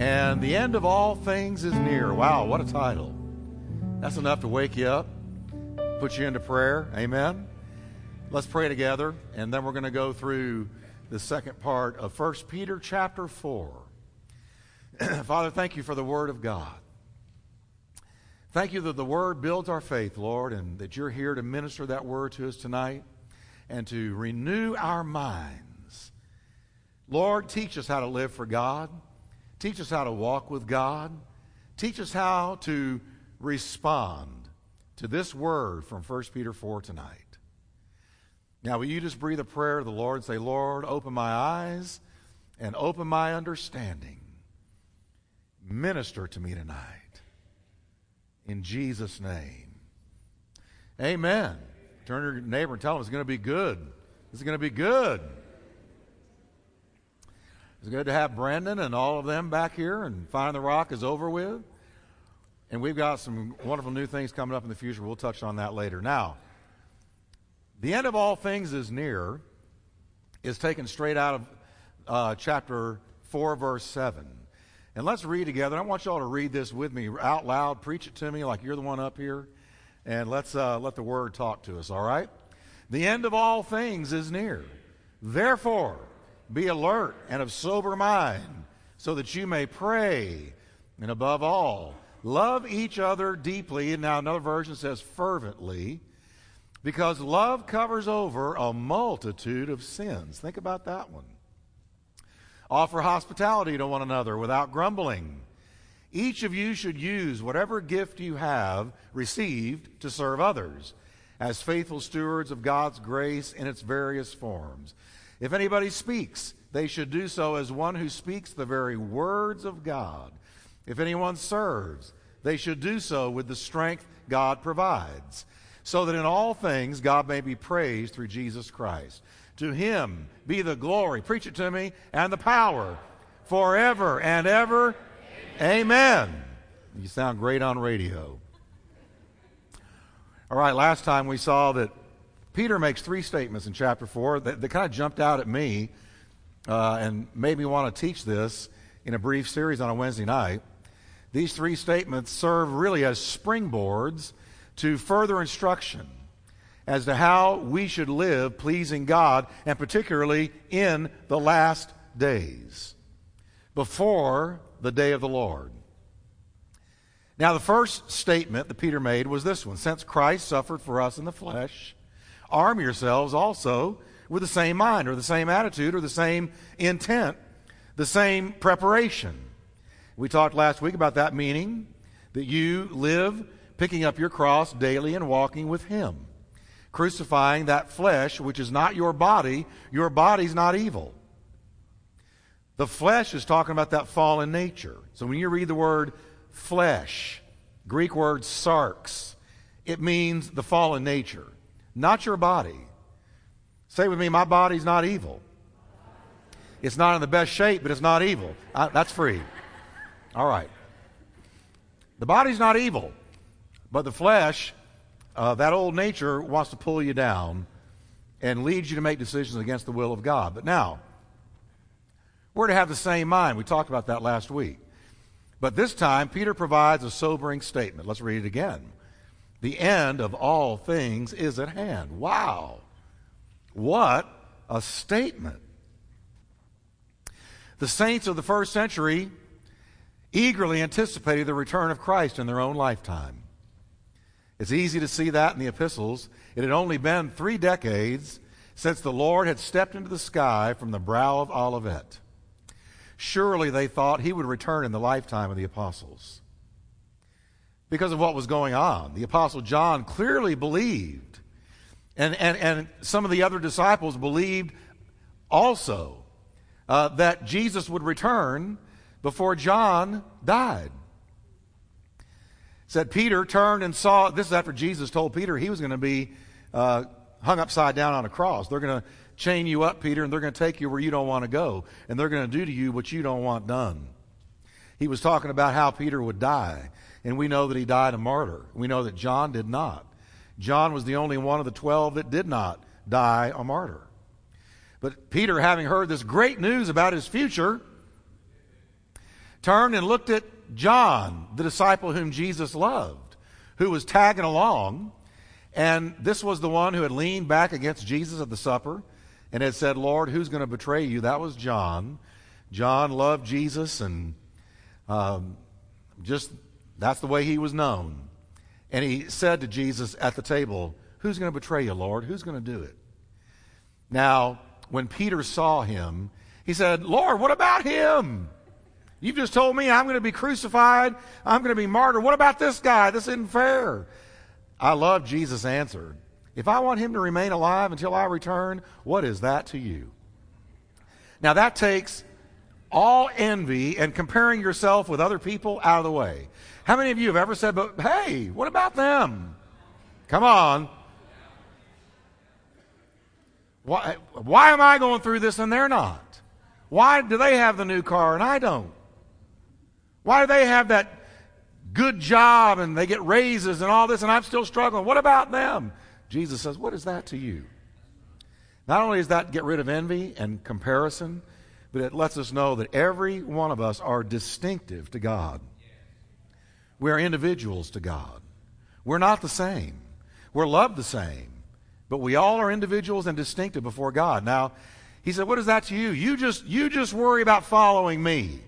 And the end of all things is near. Wow, what a title. That's enough to wake you up, put you into prayer. Amen. Let's pray together, and then we're going to go through the second part of 1 Peter chapter 4. Father, thank you for the Word of God. Thank you that the Word builds our faith, Lord, and that you're here to minister that Word to us tonight and to renew our minds. Lord, teach us how to live for God. Teach us how to walk with God. Teach us how to respond to this word from 1 Peter 4 tonight. Now, will you just breathe a prayer to the Lord and say, Lord, open my eyes and open my understanding. Minister to me tonight. In Jesus' name. Amen. Turn to your neighbor and tell him it's going to be good. It's going to be good. It's good to have Brandon and all of them back here, and Find the Rock is over with. And we've got some wonderful new things coming up in the future. We'll touch on that later. Now, the end of all things is near is taken straight out of uh, chapter 4, verse 7. And let's read together. I want you all to read this with me out loud. Preach it to me like you're the one up here and let's uh, let the word talk to us, all right? The end of all things is near. Therefore, be alert and of sober mind, so that you may pray. And above all, love each other deeply. And now another version says fervently, because love covers over a multitude of sins. Think about that one. Offer hospitality to one another without grumbling. Each of you should use whatever gift you have received to serve others as faithful stewards of God's grace in its various forms. If anybody speaks, they should do so as one who speaks the very words of God. If anyone serves, they should do so with the strength God provides, so that in all things God may be praised through Jesus Christ. To him be the glory, preach it to me, and the power forever and ever. Amen. You sound great on radio. All right, last time we saw that Peter makes three statements in chapter 4 that, that kind of jumped out at me uh, and made me want to teach this in a brief series on a Wednesday night. These three statements serve really as springboards to further instruction as to how we should live pleasing God, and particularly in the last days, before the day of the Lord. Now, the first statement that Peter made was this one Since Christ suffered for us in the flesh, arm yourselves also with the same mind, or the same attitude, or the same intent, the same preparation. We talked last week about that meaning that you live picking up your cross daily and walking with Him, crucifying that flesh, which is not your body. Your body's not evil. The flesh is talking about that fallen nature. So when you read the word flesh, Greek word sarx, it means the fallen nature, not your body. Say with me, my body's not evil. It's not in the best shape, but it's not evil. I, that's free. All right. The body's not evil, but the flesh, uh, that old nature, wants to pull you down and leads you to make decisions against the will of God. But now, we're to have the same mind. We talked about that last week. But this time, Peter provides a sobering statement. Let's read it again. The end of all things is at hand. Wow. What a statement. The saints of the first century eagerly anticipated the return of Christ in their own lifetime. It's easy to see that in the epistles. It had only been three decades since the Lord had stepped into the sky from the brow of Olivet. Surely they thought he would return in the lifetime of the apostles. Because of what was going on, the apostle John clearly believed, and, and, and some of the other disciples believed also uh, that Jesus would return before John died. said Peter turned and saw, this is after Jesus told Peter he was going to be uh, hung upside down on a cross. They're going to chain you up, Peter, and they're going to take you where you don't want to go, and they're going to do to you what you don't want done. He was talking about how Peter would die, and we know that he died a martyr. We know that John did not. John was the only one of the twelve that did not die a martyr. But Peter, having heard this great news about his future, turned and looked at John, the disciple whom Jesus loved, who was tagging along. And this was the one who had leaned back against Jesus at the supper and had said, Lord, who's going to betray you? That was John. John loved Jesus, and um, just that's the way he was known. And he said to Jesus at the table, Who's going to betray you, Lord? Who's going to do it? Now, when Peter saw him, he said, Lord, what about him? You've just told me I'm going to be crucified. I'm going to be martyred. What about this guy? This isn't fair. I love Jesus' answer. If I want him to remain alive until I return, what is that to you? Now, that takes all envy and comparing yourself with other people out of the way. How many of you have ever said, but hey, what about them? Come on. Why, why am I going through this and they're not? Why do they have the new car and I don't? Why do they have that good job and they get raises and all this and I'm still struggling? What about them? Jesus says, What is that to you? Not only does that get rid of envy and comparison, but it lets us know that every one of us are distinctive to God. We are individuals to God. We're not the same. We're loved the same, but we all are individuals and distinctive before God. Now, he said, "What is that to you? You just you just worry about following me."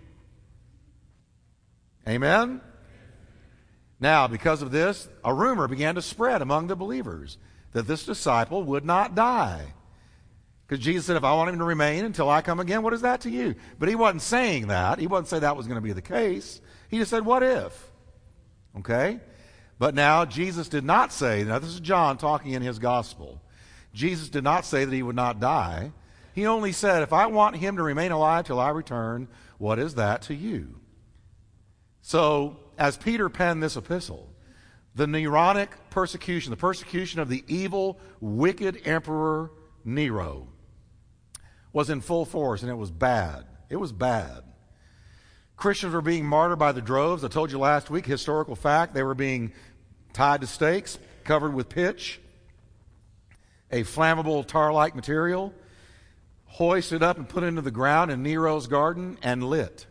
Amen. Now, because of this, a rumor began to spread among the believers that this disciple would not die. Because Jesus said, if I want him to remain until I come again, what is that to you? But he wasn't saying that. He wasn't saying that was going to be the case. He just said, what if? Okay? But now, Jesus did not say, now this is John talking in his gospel. Jesus did not say that he would not die. He only said, if I want him to remain alive till I return, what is that to you? So, as Peter penned this epistle, the Neronic persecution, the persecution of the evil, wicked emperor Nero, was in full force, and it was bad. It was bad. Christians were being martyred by the droves. I told you last week, historical fact, they were being tied to stakes, covered with pitch, a flammable tar like material, hoisted up and put into the ground in Nero's garden and lit.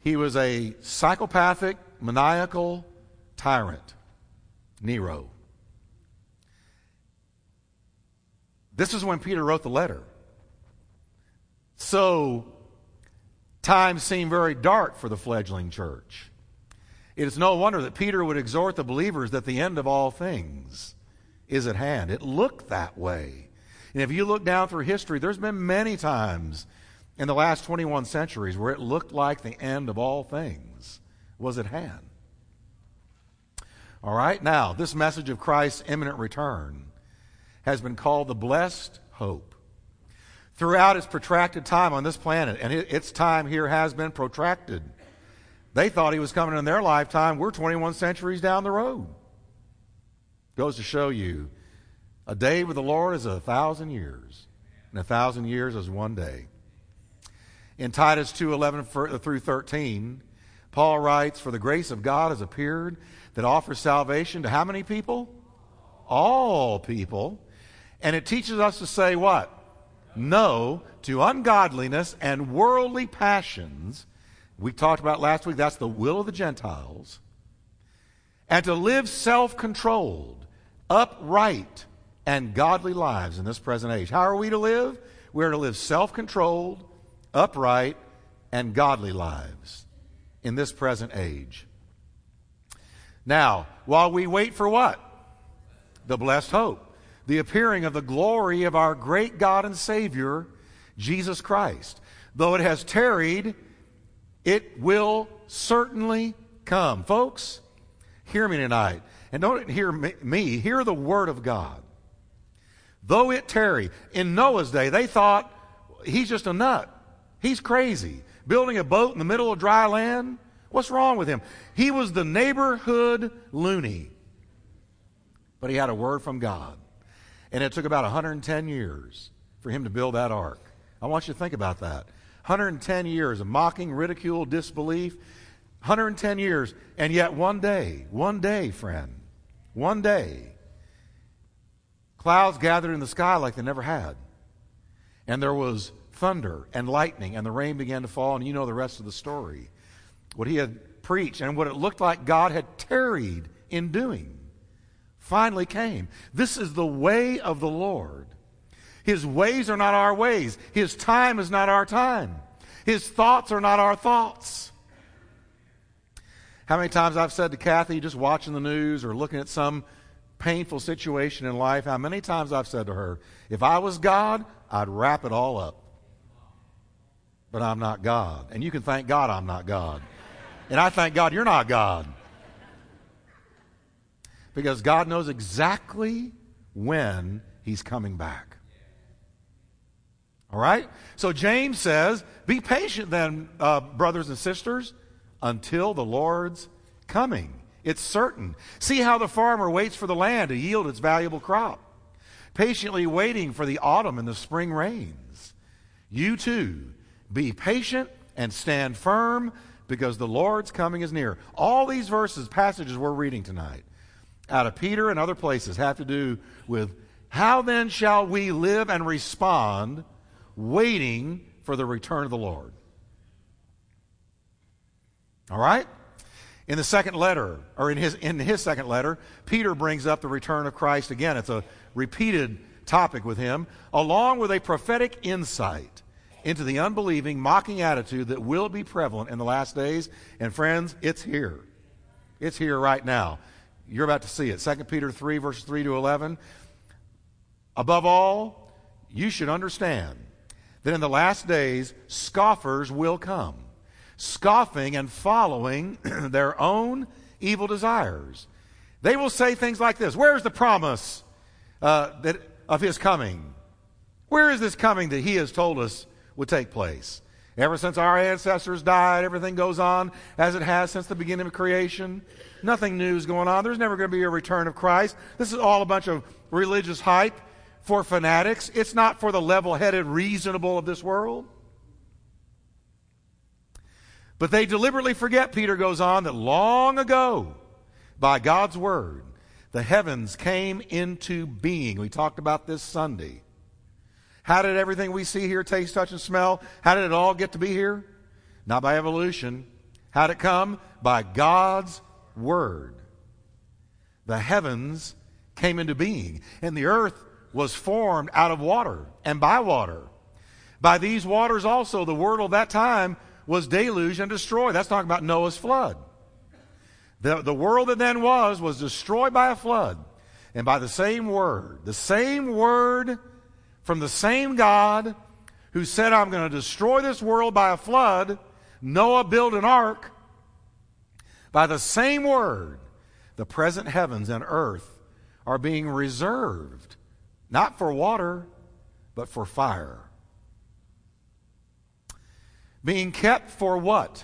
He was a psychopathic, maniacal tyrant, Nero. This is when Peter wrote the letter. So, times seem very dark for the fledgling church. It is no wonder that Peter would exhort the believers that the end of all things is at hand. It looked that way. And if you look down through history, there's been many times in the last 21 centuries where it looked like the end of all things was at hand. All right, now, this message of Christ's imminent return has been called the blessed hope. Throughout its protracted time on this planet, and its time here has been protracted, they thought he was coming in their lifetime. We're 21 centuries down the road. Goes to show you a day with the Lord is a thousand years, and a thousand years is one day. In Titus 2 11 uh, through 13, Paul writes, For the grace of God has appeared that offers salvation to how many people? All people. And it teaches us to say what? No to ungodliness and worldly passions. We talked about last week, that's the will of the Gentiles. And to live self controlled, upright, and godly lives in this present age. How are we to live? We're to live self controlled, upright, and godly lives in this present age. Now, while we wait for what? The blessed hope the appearing of the glory of our great God and Savior, Jesus Christ. Though it has tarried, it will certainly come. Folks, hear me tonight. And don't hear me, hear the word of God. Though it tarry, in Noah's day, they thought he's just a nut. He's crazy. Building a boat in the middle of dry land? What's wrong with him? He was the neighborhood loony. But he had a word from God. And it took about 110 years for him to build that ark. I want you to think about that. 110 years of mocking, ridicule, disbelief. 110 years. And yet, one day, one day, friend, one day, clouds gathered in the sky like they never had. And there was thunder and lightning, and the rain began to fall, and you know the rest of the story. What he had preached and what it looked like God had tarried in doing finally came. This is the way of the Lord. His ways are not our ways, His time is not our time, His thoughts are not our thoughts. How many times I've said to Kathy, just watching the news or looking at some painful situation in life, how many times I've said to her, if I was God, I'd wrap it all up. But I'm not God. And you can thank God I'm not God. And I thank God you're not God. Because God knows exactly when He's coming back. All right? So James says, Be patient then, uh, brothers and sisters, until the Lord's coming. It's certain. See how the farmer waits for the land to yield its valuable crop, patiently waiting for the autumn and the spring rains. You too, be patient and stand firm because the Lord's coming is near. All these verses, passages we're reading tonight, out of Peter and other places, have to do with how then shall we live and respond waiting for the return of the Lord. All right? In the second letter, or in his, in his second letter, Peter brings up the return of Christ again. It's a repeated topic with him, along with a prophetic insight into the unbelieving, mocking attitude that will be prevalent in the last days. And friends, it's here. It's here right now. You're about to see it. 2 Peter 3, verses 3 to 11. Above all, you should understand that in the last days, scoffers will come, scoffing and following their own evil desires. They will say things like this Where's the promise uh, that, of his coming? Where is this coming that he has told us would take place? Ever since our ancestors died, everything goes on as it has since the beginning of creation. Nothing new is going on. There's never going to be a return of Christ. This is all a bunch of religious hype for fanatics, it's not for the level headed, reasonable of this world. But they deliberately forget, Peter goes on, that long ago, by God's word, the heavens came into being. We talked about this Sunday. How did everything we see here taste, touch, and smell? How did it all get to be here? Not by evolution. How did it come? By God's word. The heavens came into being, and the earth was formed out of water and by water. By these waters also, the world of that time was deluged and destroyed. That's talking about Noah's flood. The, the world that then was was destroyed by a flood. And by the same word, the same word from the same God who said, I'm going to destroy this world by a flood, Noah built an ark. By the same word, the present heavens and earth are being reserved not for water, but for fire. Being kept for what?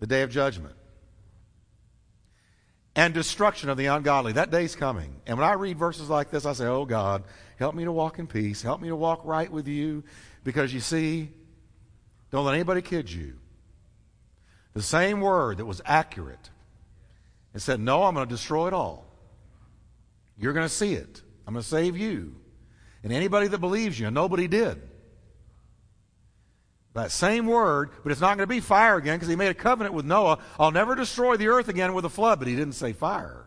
The day of judgment. And destruction of the ungodly. That day's coming. And when I read verses like this, I say, Oh God, help me to walk in peace. Help me to walk right with you. Because you see, don't let anybody kid you. The same word that was accurate and said, Noah, I'm going to destroy it all. You're going to see it. I'm going to save you. And anybody that believes you, and nobody did. That same word, but it's not going to be fire again because he made a covenant with Noah. I'll never destroy the earth again with a flood, but he didn't say fire.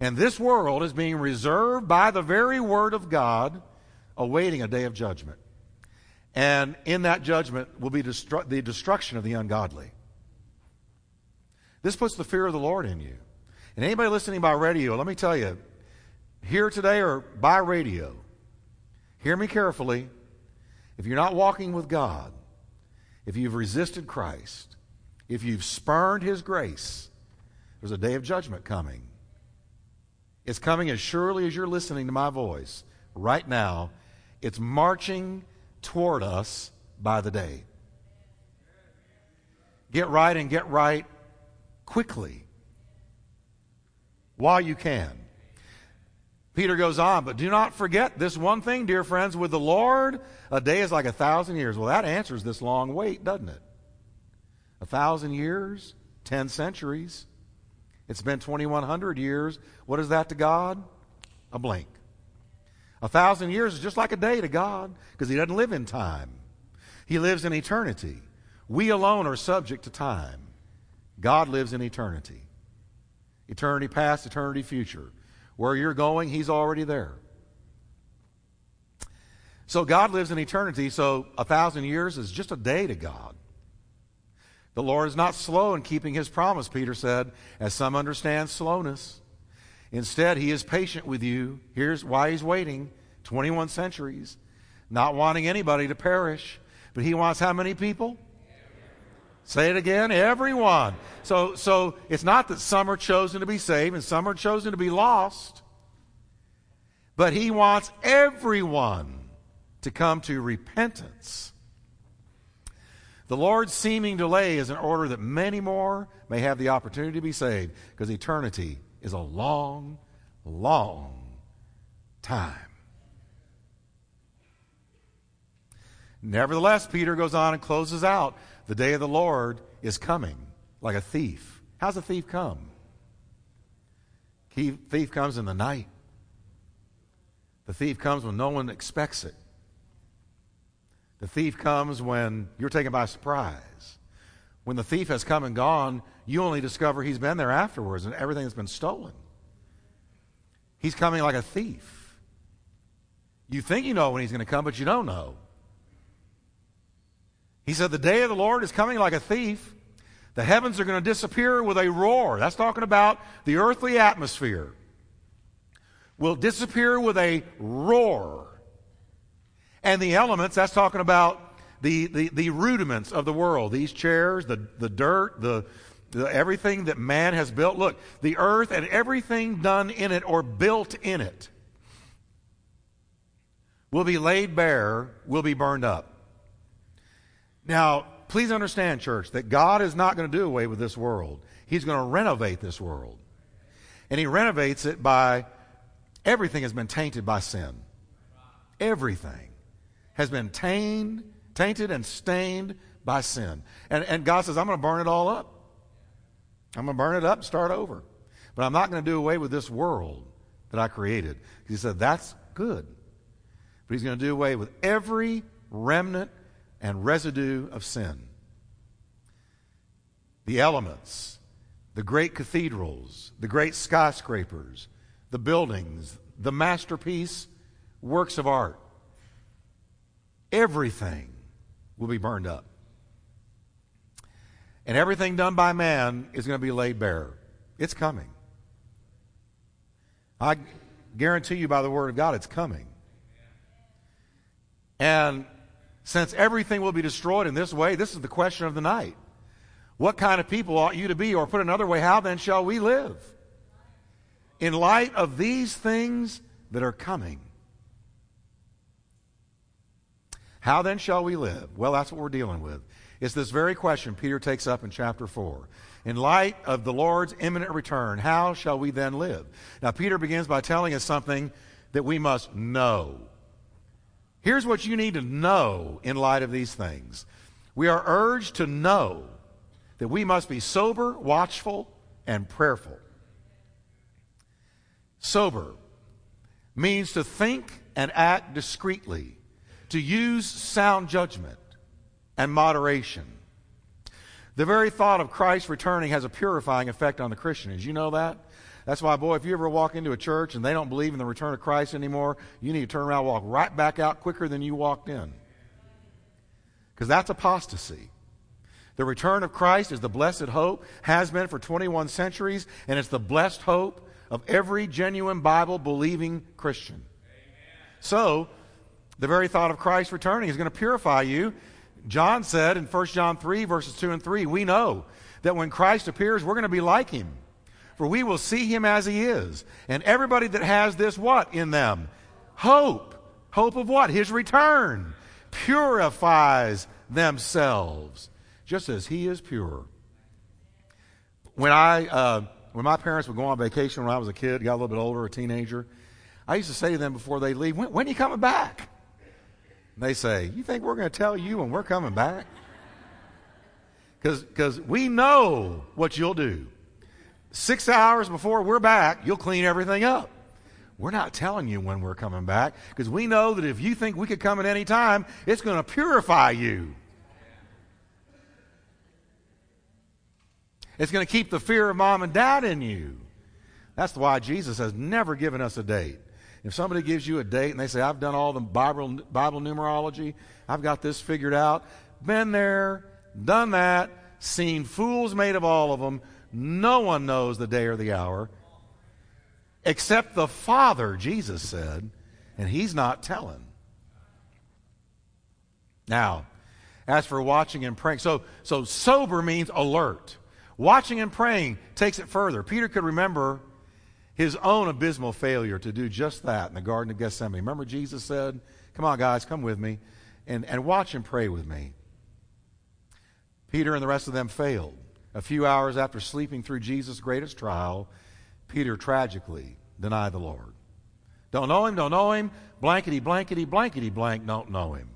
And this world is being reserved by the very word of God, awaiting a day of judgment. And in that judgment will be destru- the destruction of the ungodly. This puts the fear of the Lord in you. And anybody listening by radio, let me tell you, here today or by radio, hear me carefully. If you're not walking with God, if you've resisted Christ, if you've spurned His grace, there's a day of judgment coming. It's coming as surely as you're listening to my voice right now. It's marching toward us by the day. Get right and get right quickly while you can. Peter goes on, but do not forget this one thing, dear friends, with the Lord, a day is like a thousand years. Well, that answers this long wait, doesn't it? A thousand years, ten centuries. It's been 2,100 years. What is that to God? A blink. A thousand years is just like a day to God because He doesn't live in time, He lives in eternity. We alone are subject to time. God lives in eternity. Eternity past, eternity future. Where you're going, He's already there. So God lives in eternity, so a thousand years is just a day to God. The Lord is not slow in keeping his promise, Peter said, as some understand slowness. Instead, he is patient with you. Here's why he's waiting 21 centuries, not wanting anybody to perish. But he wants how many people? Say it again, everyone. So, so it's not that some are chosen to be saved and some are chosen to be lost, but he wants everyone to come to repentance. The Lord's seeming delay is in order that many more may have the opportunity to be saved, because eternity is a long, long time. Nevertheless, Peter goes on and closes out the day of the Lord is coming like a thief. How's a thief come? Thief comes in the night. The thief comes when no one expects it. The thief comes when you're taken by surprise. When the thief has come and gone, you only discover he's been there afterwards and everything has been stolen. He's coming like a thief. You think you know when he's going to come, but you don't know. He said, The day of the Lord is coming like a thief. The heavens are going to disappear with a roar. That's talking about the earthly atmosphere. Will disappear with a roar. And the elements, that's talking about the, the, the rudiments of the world. These chairs, the, the dirt, the, the, everything that man has built. Look, the earth and everything done in it or built in it will be laid bare, will be burned up. Now, please understand, church, that God is not going to do away with this world. He's going to renovate this world. And He renovates it by everything has been tainted by sin. Everything has been tainted, tainted and stained by sin. And, and God says, I'm going to burn it all up. I'm going to burn it up and start over. But I'm not going to do away with this world that I created. He said, that's good. But he's going to do away with every remnant and residue of sin. The elements, the great cathedrals, the great skyscrapers, the buildings, the masterpiece works of art everything will be burned up. And everything done by man is going to be laid bare. It's coming. I guarantee you by the Word of God, it's coming. And since everything will be destroyed in this way, this is the question of the night. What kind of people ought you to be? Or put another way, how then shall we live? In light of these things that are coming. How then shall we live? Well, that's what we're dealing with. It's this very question Peter takes up in chapter 4. In light of the Lord's imminent return, how shall we then live? Now, Peter begins by telling us something that we must know. Here's what you need to know in light of these things. We are urged to know that we must be sober, watchful, and prayerful. Sober means to think and act discreetly to use sound judgment and moderation. The very thought of Christ returning has a purifying effect on the Christian. Did you know that? That's why, boy, if you ever walk into a church and they don't believe in the return of Christ anymore, you need to turn around and walk right back out quicker than you walked in. Because that's apostasy. The return of Christ is the blessed hope, has been for 21 centuries, and it's the blessed hope of every genuine Bible believing Christian. Amen. So, the very thought of Christ returning is going to purify you. John said in 1 John 3, verses 2 and 3, we know that when Christ appears, we're going to be like him. For we will see him as he is. And everybody that has this what in them? Hope. Hope of what? His return. Purifies themselves, just as he is pure. When I, uh, when my parents would go on vacation when I was a kid, got a little bit older, a teenager, I used to say to them before they leave, when, when are you coming back? They say, You think we're going to tell you when we're coming back? Because we know what you'll do. Six hours before we're back, you'll clean everything up. we're not telling you when we're coming back because we know that if you think we could come at any time, it's going to purify you. It's going to keep the fear of mom and dad in you. That's why Jesus has never given us a date. If somebody gives you a date and they say, I've done all the Bible, Bible numerology, I've got this figured out, been there, done that, seen fools made of all of them, no one knows the day or the hour except the Father, Jesus said, and he's not telling. Now, as for watching and praying, so, so sober means alert. Watching and praying takes it further. Peter could remember his own abysmal failure to do just that in the Garden of Gethsemane. Remember, Jesus said, Come on, guys, come with me and, and watch and pray with me. Peter and the rest of them failed. A few hours after sleeping through Jesus' greatest trial, Peter tragically denied the Lord. Don't know him, don't know him, blankety, blankety, blankety, blank, don't know him.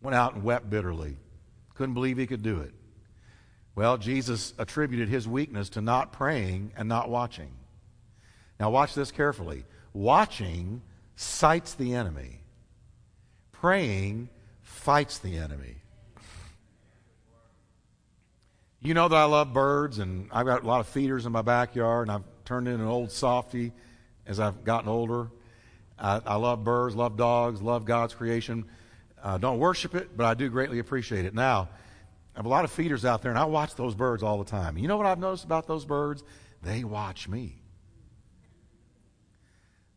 Went out and wept bitterly. Couldn't believe he could do it. Well, Jesus attributed his weakness to not praying and not watching. Now, watch this carefully. Watching sights the enemy, praying fights the enemy. You know that I love birds, and I've got a lot of feeders in my backyard, and I've turned into an old softy as I've gotten older. I, I love birds, love dogs, love God's creation. Uh, don't worship it, but I do greatly appreciate it. Now, I have a lot of feeders out there, and I watch those birds all the time. You know what I've noticed about those birds? They watch me.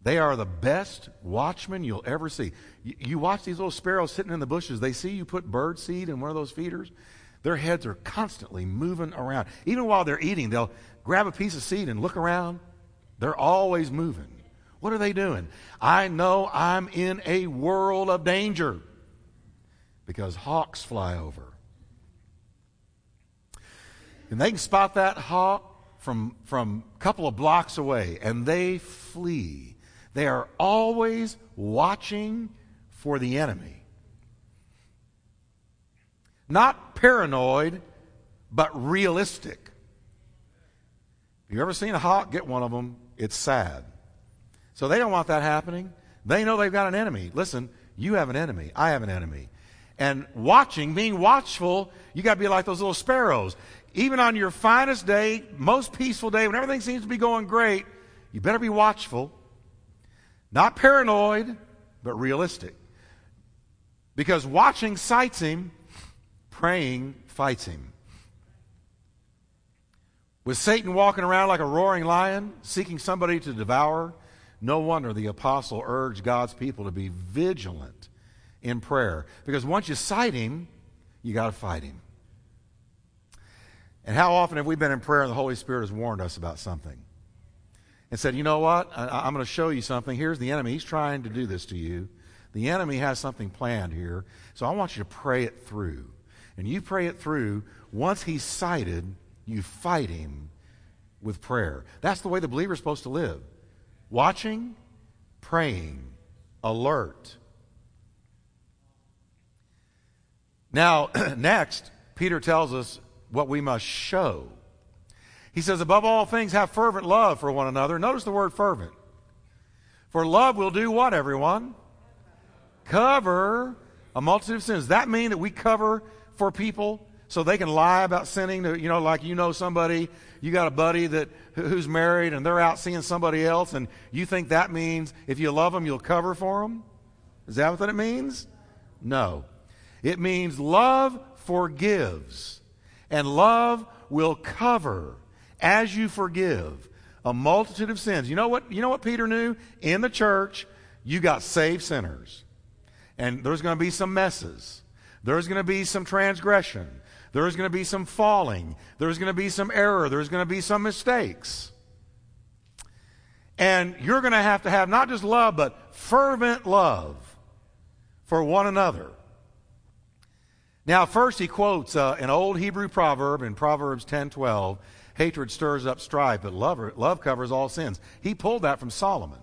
They are the best watchmen you'll ever see. You, you, watch these little sparrows sitting in the bushes. They see you put bird seed in one of those feeders. Their heads are constantly moving around. Even while they're eating, they'll grab a piece of seed and look around. They're always moving. What are they doing? I know I'm in a world of danger because hawks fly over. And they can spot that hawk from, from a couple of blocks away, and they flee. They are always watching for the enemy. Not paranoid, but realistic. You ever seen a hawk get one of them? It's sad. So they don't want that happening. They know they've got an enemy. Listen, you have an enemy. I have an enemy. And watching, being watchful, you got to be like those little sparrows. Even on your finest day, most peaceful day, when everything seems to be going great, you better be watchful. Not paranoid, but realistic. Because watching sights him, praying fights him. With Satan walking around like a roaring lion, seeking somebody to devour, no wonder the apostle urged God's people to be vigilant in prayer. Because once you sight him, you got to fight him. And how often have we been in prayer and the Holy Spirit has warned us about something and said, you know what? I, am going to show you something. Here's the enemy. He's trying to do this to you. The enemy has something planned here. So I want you to pray it through. And you pray it through. Once he's sighted, you fight him with prayer. That's the way the believer is supposed to live watching, praying, alert. Now, next, Peter tells us what we must show. He says, above all things, have fervent love for one another. Notice the word fervent. For love will do what, everyone? Cover a multitude of sins. That mean that we cover for people so they can lie about sinning? You know, like you know somebody, you got a buddy that who's married and they're out seeing somebody else, and you think that means if you love them, you'll cover for them? Is that what it means? No. It means love forgives. And love will cover as you forgive a multitude of sins. You know what, you know what Peter knew? In the church, you got saved sinners. And there's going to be some messes. There's going to be some transgression. There's going to be some falling. There's going to be some error. There's going to be some mistakes. And you're going to have to have not just love, but fervent love for one another. Now, first he quotes uh, an old Hebrew proverb in Proverbs 10:12, "Hatred stirs up strife, but love, love covers all sins." He pulled that from Solomon.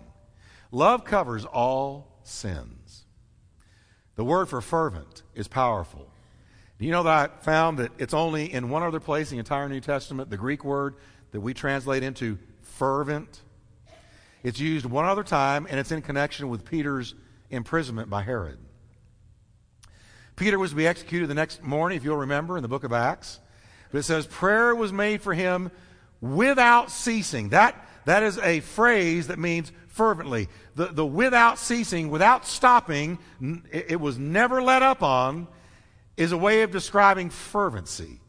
Love covers all sins. The word for fervent is powerful. Do you know that I found that it's only in one other place in the entire New Testament, the Greek word that we translate into fervent? It's used one other time, and it's in connection with Peter's imprisonment by Herod. Peter was to be executed the next morning, if you'll remember, in the book of Acts. But it says, prayer was made for him without ceasing. That, that is a phrase that means fervently. The, the without ceasing, without stopping, it, it was never let up on, is a way of describing fervency.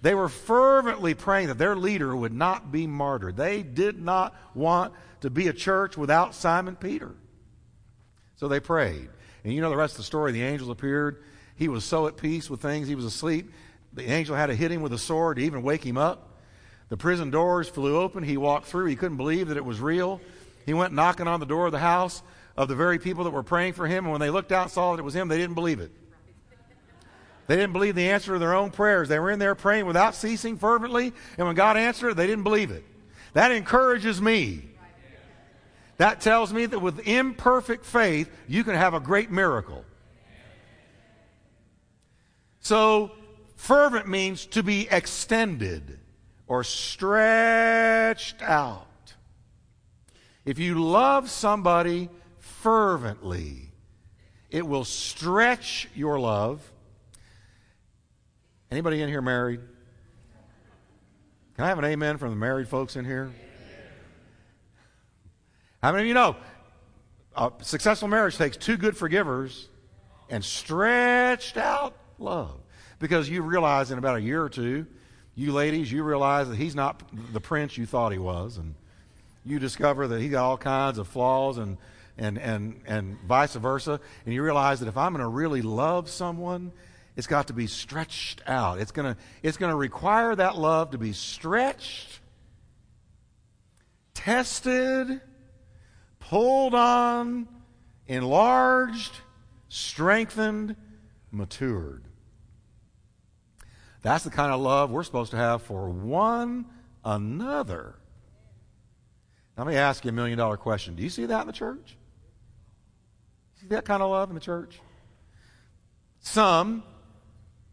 They were fervently praying that their leader would not be martyred. They did not want to be a church without Simon Peter. So they prayed. And you know the rest of the story. The angels appeared. He was so at peace with things, he was asleep. The angel had to hit him with a sword to even wake him up. The prison doors flew open. He walked through. He couldn't believe that it was real. He went knocking on the door of the house of the very people that were praying for him. And when they looked out saw that it was him, they didn't believe it. They didn't believe the answer to their own prayers. They were in there praying without ceasing fervently. And when God answered, they didn't believe it. That encourages me. That tells me that with imperfect faith, you can have a great miracle. So, fervent means to be extended or stretched out. If you love somebody fervently, it will stretch your love. Anybody in here married? Can I have an amen from the married folks in here? How many of you know a successful marriage takes two good forgivers and stretched out love? Because you realize in about a year or two, you ladies, you realize that he's not the prince you thought he was, and you discover that he got all kinds of flaws and, and, and, and vice versa. And you realize that if I'm going to really love someone, it's got to be stretched out. It's going to, it's going to require that love to be stretched, tested, pulled on, enlarged, strengthened, matured. That's the kind of love we're supposed to have for one another. Let me ask you a million dollar question. Do you see that in the church? See that kind of love in the church? Some.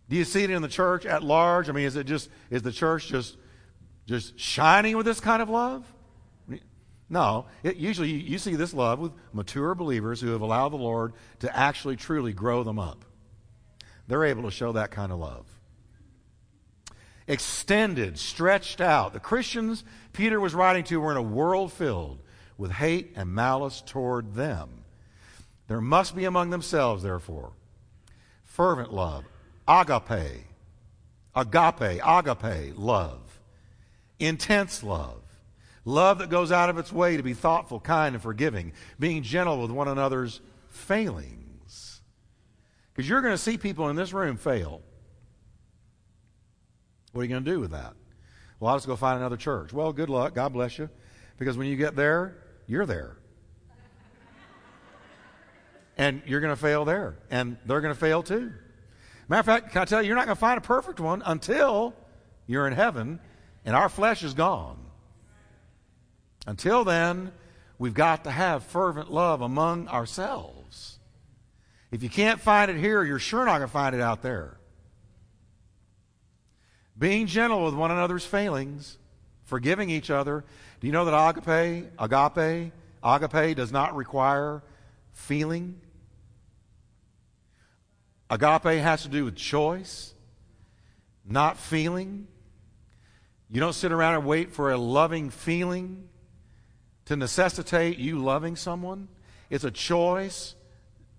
Do you see it in the church at large? I mean, is it just is the church just just shining with this kind of love? No. It, usually you see this love with mature believers who have allowed the Lord to actually truly grow them up. They're able to show that kind of love extended, stretched out. The Christians Peter was writing to were in a world filled with hate and malice toward them. There must be among themselves, therefore, fervent love, agape, agape, agape love, intense love, love that goes out of its way to be thoughtful, kind, and forgiving, being gentle with one another's failings. Because you're going to see people in this room fail. What are you going to do with that? Well, I'll just go find another church. Well, good luck. God bless you. Because when you get there, you're there. And you're going to fail there. And they're going to fail too. Matter of fact, can I tell you, you're not going to find a perfect one until you're in heaven and our flesh is gone. Until then, we've got to have fervent love among ourselves. If you can't find it here, you're sure not going to find it out there being gentle with one another's failings, forgiving each other. Do you know that agape, agape, agape does not require feeling? Agape has to do with choice, not feeling. You don't sit around and wait for a loving feeling to necessitate you loving someone. It's a choice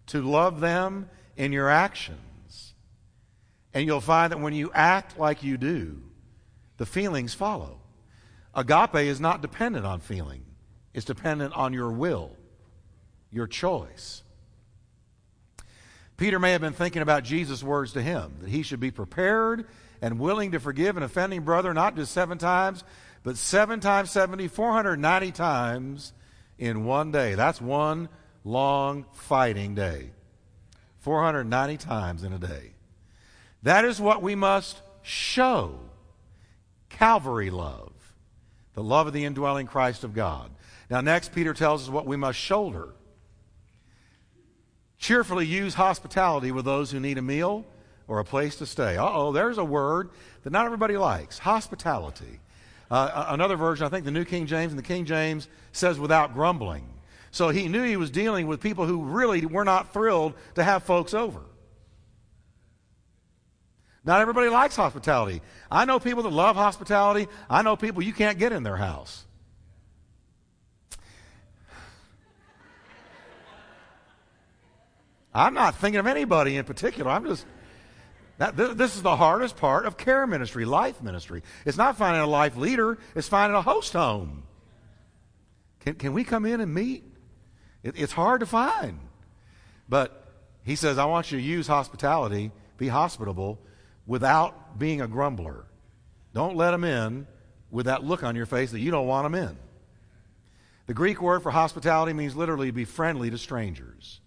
to love them in your action. And you'll find that when you act like you do, the feelings follow. Agape is not dependent on feeling, it's dependent on your will, your choice. Peter may have been thinking about Jesus' words to him that he should be prepared and willing to forgive an offending brother not just seven times, but seven times 70, 490 times in one day. That's one long fighting day. 490 times in a day. That is what we must show Calvary love, the love of the indwelling Christ of God. Now, next, Peter tells us what we must shoulder. Cheerfully use hospitality with those who need a meal or a place to stay. Uh oh, there's a word that not everybody likes hospitality. Uh, another version, I think the New King James and the King James says without grumbling. So he knew he was dealing with people who really were not thrilled to have folks over. Not everybody likes hospitality. I know people that love hospitality. I know people you can't get in their house. I'm not thinking of anybody in particular. I'm just. That, this is the hardest part of care ministry, life ministry. It's not finding a life leader, it's finding a host home. Can, can we come in and meet? It, it's hard to find. But he says, I want you to use hospitality, be hospitable, without being a grumbler. Don't let them in with that look on your face that you don't want them in. The Greek word for hospitality means literally be friendly to strangers.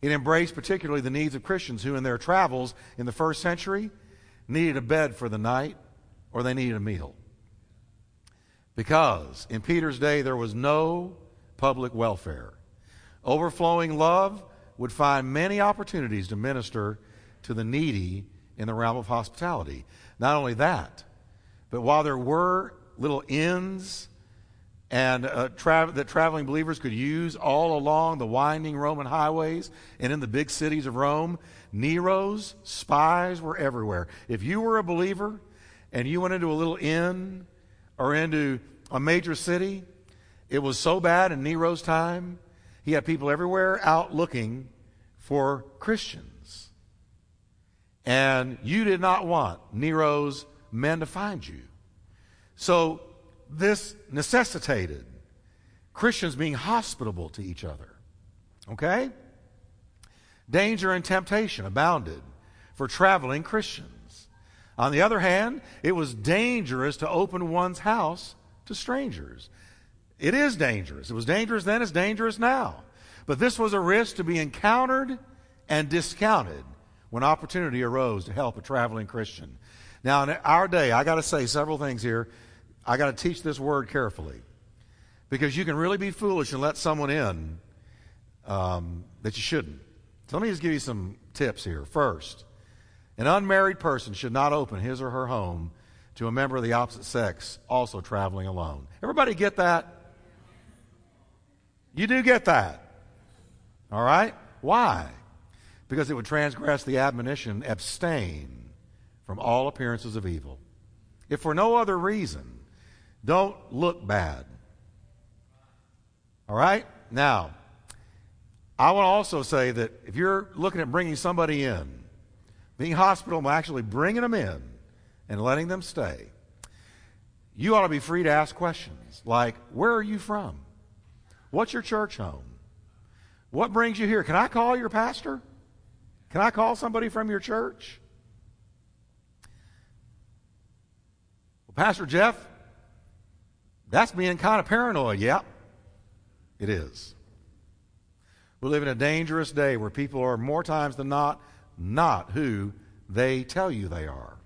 It embraced particularly the needs of Christians who, in their travels in the first century, needed a bed for the night or they needed a meal. Because in Peter's day, there was no public welfare. Overflowing love would find many opportunities to minister to the needy in the realm of hospitality. Not only that, but while there were little inns and uh, tra- that traveling believers could use all along the winding Roman highways and in the big cities of Rome, Nero's spies were everywhere. If you were a believer and you went into a little inn or into a major city, it was so bad in Nero's time, he had people everywhere out looking for Christians. And you did not want Nero's men to find you. So this necessitated Christians being hospitable to each other. Okay? Danger and temptation abounded for traveling Christians. On the other hand, it was dangerous to open one's house to strangers. It is dangerous. It was dangerous then, it's dangerous now. But this was a risk to be encountered and discounted when opportunity arose to help a traveling Christian. Now, in our day, I got to say several things here. I got to teach this word carefully because you can really be foolish and let someone in um, that you shouldn't. So let me just give you some tips here. First, an unmarried person should not open his or her home to a member of the opposite sex also traveling alone. Everybody get that? You do get that. All right? Why? Because it would transgress the admonition abstain from all appearances of evil. If for no other reason, don't look bad. All right? Now, I want to also say that if you're looking at bringing somebody in, being hospitable, actually bringing them in and letting them stay, you ought to be free to ask questions like, Where are you from? What's your church home? What brings you here? Can I call your pastor? Can I call somebody from your church? Well, Pastor Jeff, that's being kind of paranoid. Yep, it is. We live in a dangerous day where people are more times than not not who they tell you they are.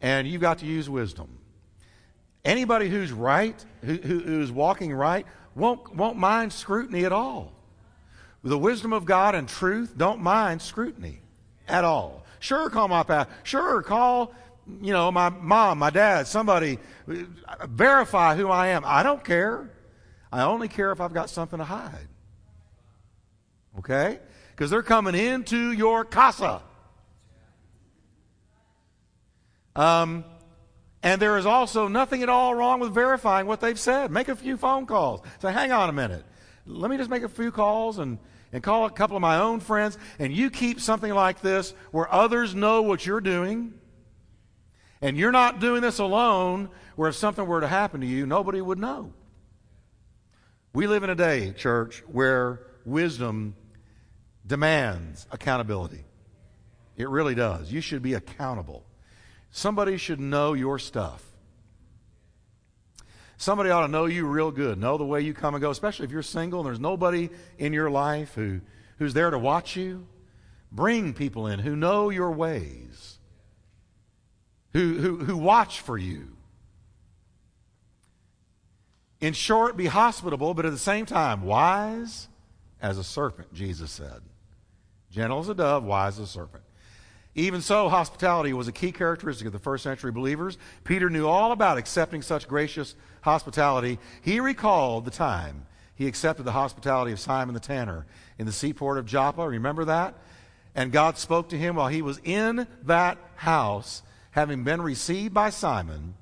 And you've got to use wisdom. Anybody who's right, who, who, who's walking right, won't, won't mind scrutiny at all the wisdom of God and truth, don't mind scrutiny at all. Sure, call my pastor. Sure, call, you know, my mom, my dad, somebody. Verify who I am. I don't care. I only care if I've got something to hide. Okay? Because they're coming into your casa. Um, and there is also nothing at all wrong with verifying what they've said. Make a few phone calls. Say, hang on a minute. Let me just make a few calls and and call a couple of my own friends, and you keep something like this where others know what you're doing, and you're not doing this alone, where if something were to happen to you, nobody would know. We live in a day, church, where wisdom demands accountability. It really does. You should be accountable. Somebody should know your stuff. Somebody ought to know you real good, know the way you come and go, especially if you're single and there's nobody in your life who, who's there to watch you. Bring people in who know your ways, who, who, who watch for you. In short, be hospitable, but at the same time, wise as a serpent, Jesus said. Gentle as a dove, wise as a serpent. Even so, hospitality was a key characteristic of the first century believers. Peter knew all about accepting such gracious hospitality. He recalled the time he accepted the hospitality of Simon the tanner in the seaport of Joppa. Remember that? And God spoke to him while he was in that house, having been received by Simon.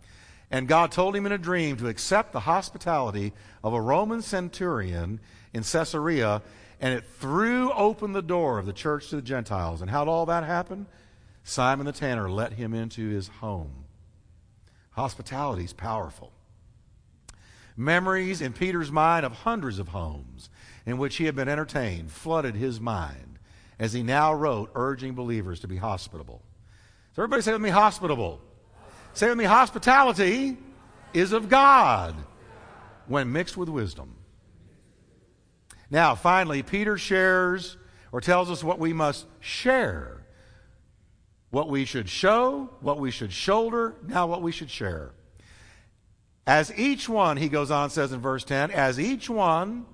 And God told him in a dream to accept the hospitality of a Roman centurion in Caesarea, and it threw open the door of the church to the Gentiles. And how did all that happen? Simon the tanner let him into his home. Hospitality is powerful. Memories in Peter's mind of hundreds of homes in which he had been entertained flooded his mind as he now wrote, urging believers to be hospitable. So, everybody say with me, hospitable. Say with me, hospitality is of God when mixed with wisdom. Now, finally, Peter shares or tells us what we must share what we should show, what we should shoulder, now what we should share. As each one, he goes on, says in verse 10, as each one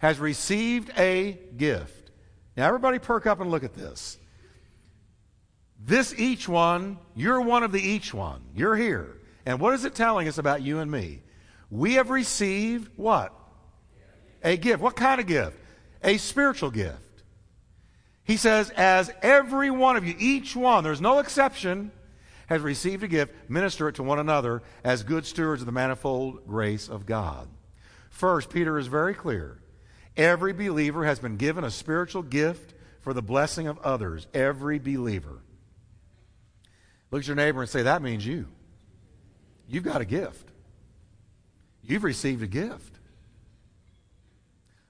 has received a gift. Now, everybody perk up and look at this. This each one, you're one of the each one. You're here. And what is it telling us about you and me? We have received what? A gift. What kind of gift? A spiritual gift. He says, as every one of you, each one, there's no exception, has received a gift, minister it to one another as good stewards of the manifold grace of God. First, Peter is very clear. Every believer has been given a spiritual gift for the blessing of others. Every believer. Look at your neighbor and say, That means you. You've got a gift. You've received a gift.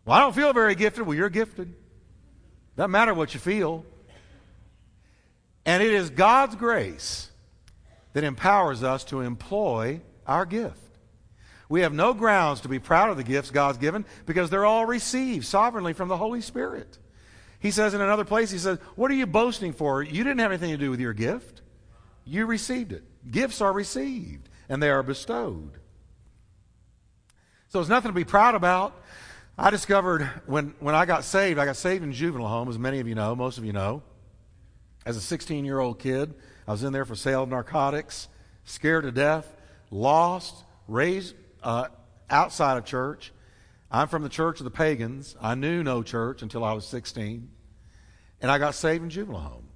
Well, I don't feel very gifted. Well, you're gifted. Doesn't matter what you feel. And it is God's grace that empowers us to employ our gift. We have no grounds to be proud of the gifts God's given because they're all received sovereignly from the Holy Spirit. He says in another place, he says, What are you boasting for? You didn't have anything to do with your gift. You received it. Gifts are received, and they are bestowed. So there's nothing to be proud about. I discovered when, when I got saved, I got saved in juvenile home, as many of you know, most of you know. As a 16 year old kid, I was in there for sale of narcotics, scared to death, lost, raised uh, outside of church. I'm from the church of the pagans. I knew no church until I was 16. And I got saved in juvenile home.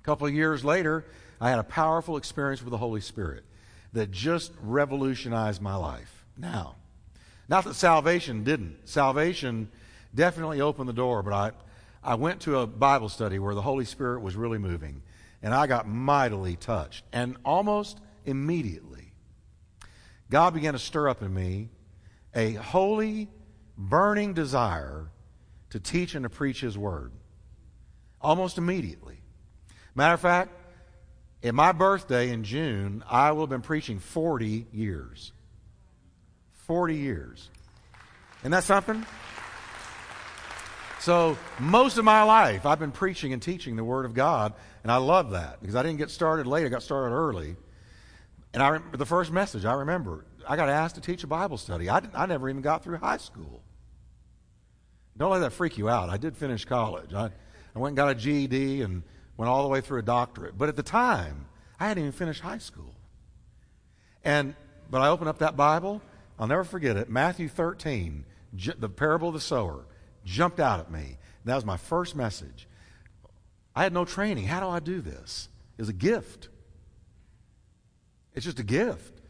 A couple of years later, I had a powerful experience with the Holy Spirit that just revolutionized my life. Now, not that salvation didn't. Salvation definitely opened the door, but I, I went to a Bible study where the Holy Spirit was really moving, and I got mightily touched. And almost immediately, God began to stir up in me a holy, burning desire to teach and to preach His Word. Almost immediately. Matter of fact, in my birthday in June, I will have been preaching 40 years. 40 years. Isn't that something? So, most of my life, I've been preaching and teaching the Word of God, and I love that because I didn't get started late, I got started early. And I remember the first message, I remember, I got asked to teach a Bible study. I, I never even got through high school. Don't let that freak you out. I did finish college. I, I went and got a GED and went all the way through a doctorate. But at the time, I hadn't even finished high school. And, but I opened up that Bible I'll never forget it. Matthew 13, the parable of the sower, jumped out at me. That was my first message. I had no training. How do I do this? It's a gift. It's just a gift.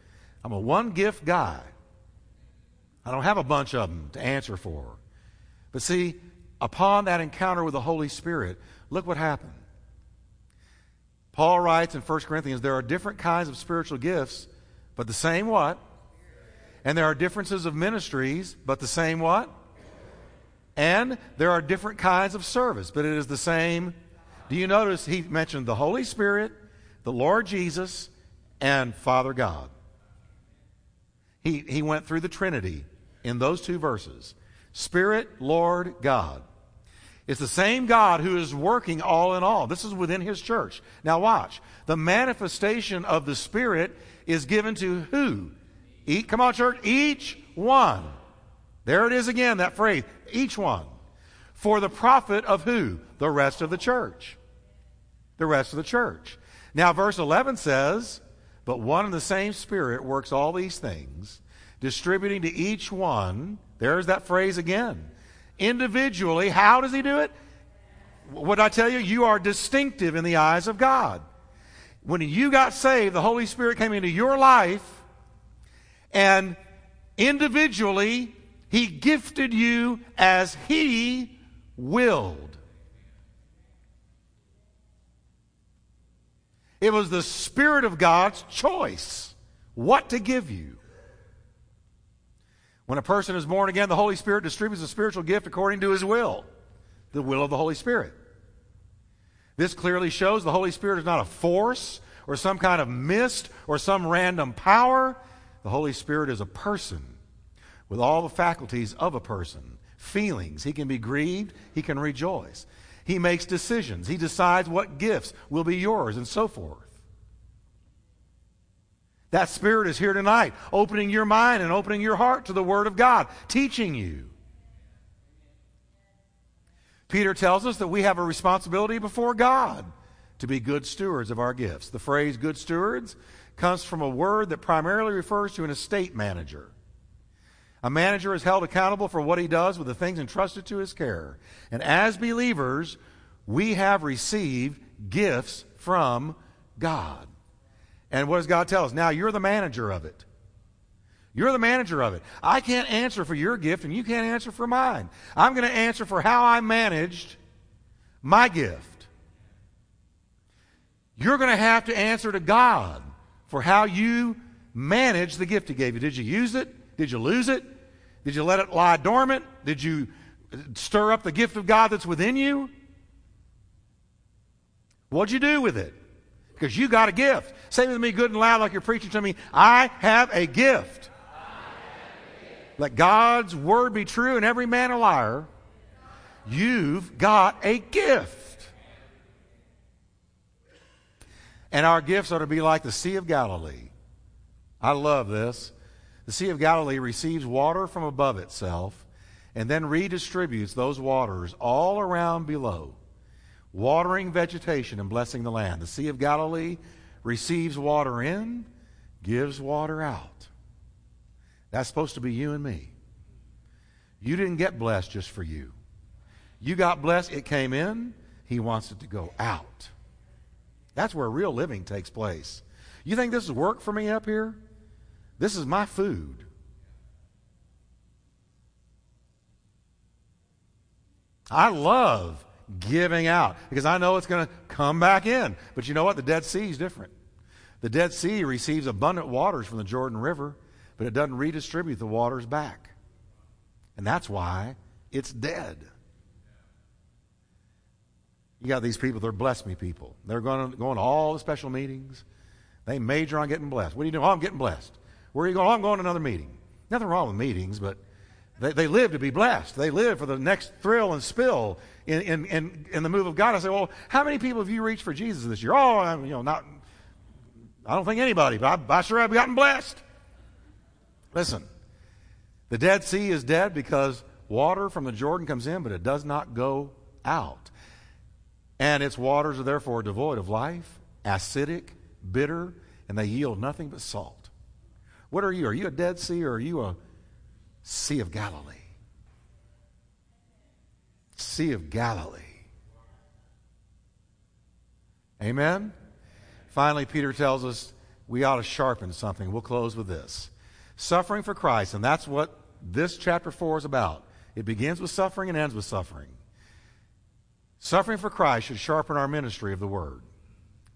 I'm a one gift guy. I don't have a bunch of them to answer for. But see, upon that encounter with the Holy Spirit, look what happened. Paul writes in 1 Corinthians there are different kinds of spiritual gifts, but the same what? And there are differences of ministries, but the same what? And there are different kinds of service, but it is the same. Do you notice he mentioned the Holy Spirit, the Lord Jesus, and Father God? He, he went through the Trinity in those two verses Spirit, Lord, God. It's the same God who is working all in all. This is within His church. Now, watch. The manifestation of the Spirit is given to who? Eat, come on, church. Each one. There it is again, that phrase. Each one. For the profit of who? The rest of the church. the rest of the church. Now, verse 11 says, But one and the same Spirit works all these things, distributing to each one, there's that phrase again, individually. How does He do it? What I tell you? You are distinctive in the eyes of God. When you got saved, the Holy Spirit came into your life, and individually, He gifted you as He willed. It was the Spirit of God's choice what to give you. When a person is born again, the Holy Spirit distributes a spiritual gift according to his will, the will of the Holy Spirit. This clearly shows the Holy Spirit is not a force or some kind of mist or some random power. The Holy Spirit is a person with all the faculties of a person, feelings. He can be grieved, he can rejoice. He makes decisions. He decides what gifts will be yours and so forth. That Spirit is here tonight, opening your mind and opening your heart to the Word of God, teaching you. Peter tells us that we have a responsibility before God to be good stewards of our gifts. The phrase good stewards comes from a word that primarily refers to an estate manager. A manager is held accountable for what he does with the things entrusted to his care. And as believers, we have received gifts from God. And what does God tell us? Now you're the manager of it. You're the manager of it. I can't answer for your gift, and you can't answer for mine. I'm going to answer for how I managed my gift. You're going to have to answer to God for how you managed the gift He gave you. Did you use it? Did you lose it? Did you let it lie dormant? Did you stir up the gift of God that's within you? What'd you do with it? Because you got a gift. Say with me good and loud like you're preaching to me, I have a gift. Let God's word be true and every man a liar. You've got a gift. And our gifts are to be like the Sea of Galilee. I love this. The Sea of Galilee receives water from above itself and then redistributes those waters all around below, watering vegetation and blessing the land. The Sea of Galilee receives water in, gives water out. That's supposed to be you and me. You didn't get blessed just for you. You got blessed, it came in, He wants it to go out. That's where real living takes place. You think this is work for me up here? This is my food. I love giving out because I know it's going to come back in. But you know what? The Dead Sea is different. The Dead Sea receives abundant waters from the Jordan River, but it doesn't redistribute the waters back. And that's why it's dead. You got these people, they're bless me people. They're going to, going to all the special meetings. They major on getting blessed. What are you doing? Oh, I'm getting blessed. Where are you going? Oh, I'm going to another meeting. Nothing wrong with meetings, but they, they live to be blessed. They live for the next thrill and spill in, in, in, in the move of God. I say, well, how many people have you reached for Jesus this year? Oh, I'm, you know, not, I don't think anybody, but I, I sure have gotten blessed. Listen, the Dead Sea is dead because water from the Jordan comes in, but it does not go out. And its waters are therefore devoid of life, acidic, bitter, and they yield nothing but salt. What are you? Are you a Dead Sea or are you a Sea of Galilee? Sea of Galilee. Amen? Finally, Peter tells us we ought to sharpen something. We'll close with this suffering for Christ, and that's what this chapter 4 is about. It begins with suffering and ends with suffering. Suffering for Christ should sharpen our ministry of the word.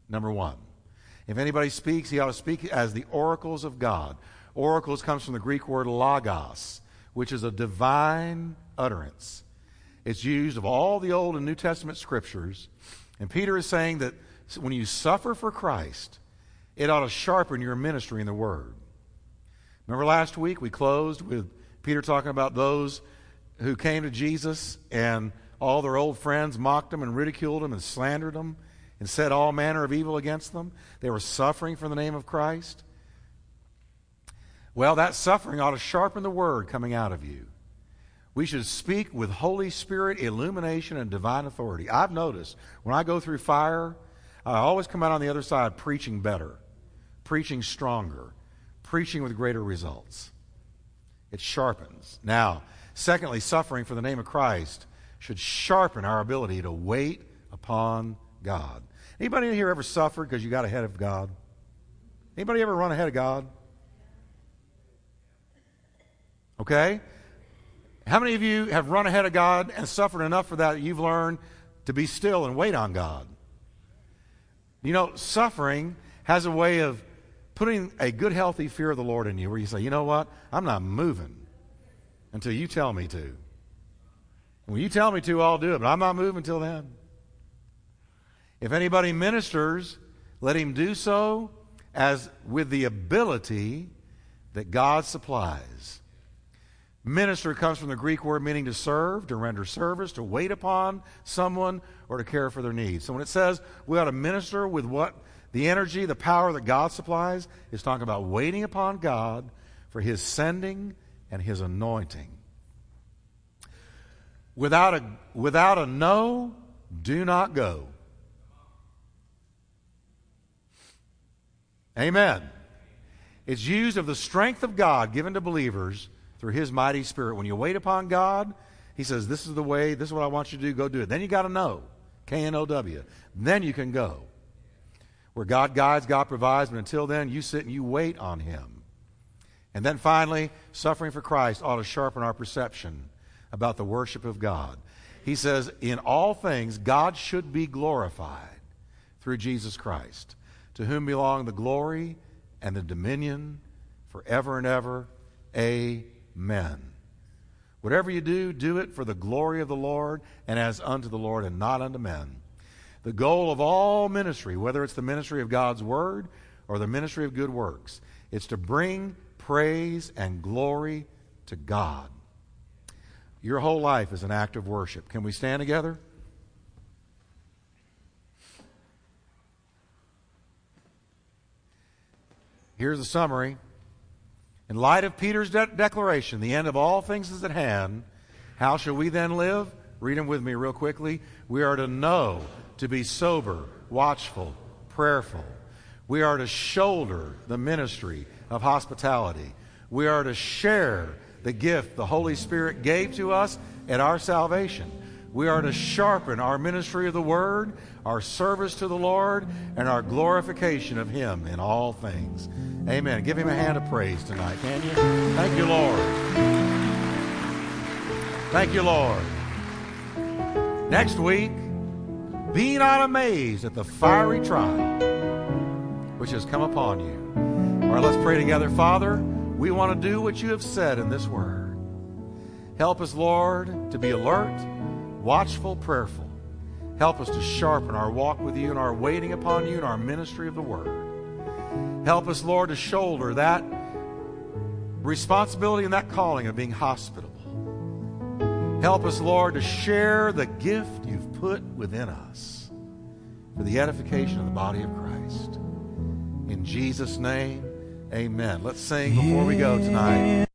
Number one. If anybody speaks, he ought to speak as the oracles of God. Oracles comes from the Greek word logos, which is a divine utterance. It's used of all the Old and New Testament scriptures. And Peter is saying that when you suffer for Christ, it ought to sharpen your ministry in the Word. Remember last week we closed with Peter talking about those who came to Jesus and all their old friends mocked them and ridiculed them and slandered them and said all manner of evil against them. They were suffering for the name of Christ. Well, that suffering ought to sharpen the word coming out of you. We should speak with Holy Spirit illumination and divine authority. I've noticed when I go through fire, I always come out on the other side preaching better, preaching stronger, preaching with greater results. It sharpens. Now, secondly, suffering for the name of Christ should sharpen our ability to wait upon God. Anybody in here ever suffered because you got ahead of God? Anybody ever run ahead of God? Okay? How many of you have run ahead of God and suffered enough for that, that you've learned to be still and wait on God? You know, suffering has a way of putting a good, healthy fear of the Lord in you where you say, you know what? I'm not moving until you tell me to. When you tell me to, I'll do it, but I'm not moving until then. If anybody ministers, let him do so as with the ability that God supplies. Minister comes from the Greek word meaning to serve, to render service, to wait upon someone, or to care for their needs. So when it says we ought to minister with what the energy, the power that God supplies, it's talking about waiting upon God for his sending and his anointing. Without a, without a no, do not go. Amen. It's used of the strength of God given to believers through His mighty Spirit. When you wait upon God, He says, This is the way, this is what I want you to do, go do it. Then you got to know. K N O W. Then you can go. Where God guides, God provides, but until then, you sit and you wait on Him. And then finally, suffering for Christ ought to sharpen our perception about the worship of God. He says, In all things, God should be glorified through Jesus Christ to whom belong the glory and the dominion forever and ever. Amen. Whatever you do, do it for the glory of the Lord and as unto the Lord and not unto men. The goal of all ministry, whether it's the ministry of God's Word or the ministry of good works, is to bring praise and glory to God. Your whole life is an act of worship. Can we stand together? Here's the summary. In light of Peter's de- declaration, the end of all things is at hand, how shall we then live? Read them with me real quickly. We are to know, to be sober, watchful, prayerful. We are to shoulder the ministry of hospitality. We are to share the gift the Holy Spirit gave to us at our salvation. We are to sharpen our ministry of the Word, our service to the Lord, and our glorification of Him in all things. Amen. Give Him a hand of praise tonight, can you? Thank you, Lord. Thank you, Lord. Next week, be not amazed at the fiery trial which has come upon you. All right, let's pray together. Father, we want to do what you have said in this word. Help us, Lord, to be alert, watchful, prayerful. Help us to sharpen our walk with you and our waiting upon you and our ministry of the word. Help us, Lord, to shoulder that responsibility and that calling of being hospitable. Help us, Lord, to share the gift you've put within us for the edification of the body of Christ. In Jesus' name, amen. Let's sing before we go tonight.